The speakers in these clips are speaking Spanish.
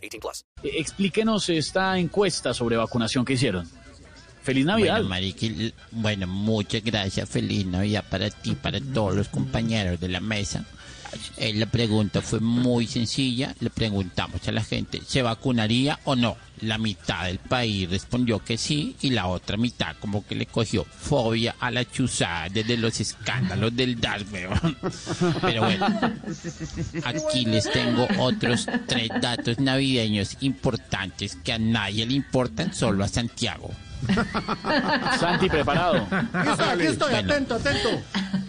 18 plus. Explíquenos esta encuesta sobre vacunación que hicieron. Feliz Navidad. Bueno, Mariqui, bueno, muchas gracias. Feliz Navidad para ti, para todos los compañeros de la mesa. Eh, la pregunta fue muy sencilla. Le preguntamos a la gente, ¿se vacunaría o no? La mitad del país respondió que sí y la otra mitad como que le cogió fobia a la chuzada desde los escándalos del weón. Pero bueno, aquí les tengo otros tres datos navideños importantes que a nadie le importan, solo a Santiago. Santi, preparado. Aquí estoy, Bueno. atento, atento.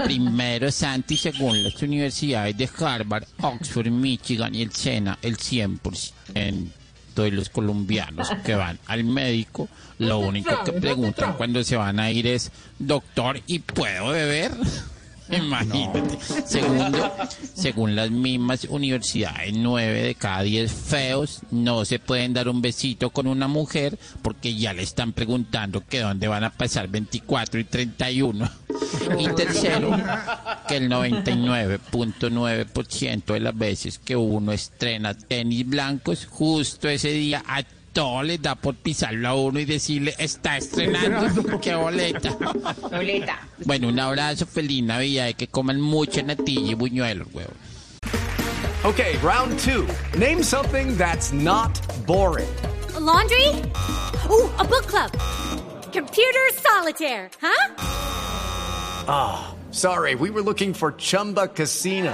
Primero, Santi, según las universidades de Harvard, Oxford, Michigan y el SENA, el 100% de los colombianos que van al médico, lo único que preguntan cuando se van a ir es, doctor, ¿y puedo beber? Imagínate. Segundo, según las mismas universidades, nueve de cada diez feos no se pueden dar un besito con una mujer porque ya le están preguntando que dónde van a pasar 24 y 31. Y tercero, que el 99.9% de las veces que uno estrena tenis blancos, justo ese día a todo les da por pisarlo a uno y decirle, está estrenando, qué boleta. Bueno, un abrazo, feliz Navidad y que coman mucha natilla y buñuelos, huevón. Okay, round two. Name something that's not boring. A laundry? Ooh, a book club. Computer solitaire, huh? Sorry, we were looking for Chumba Casino.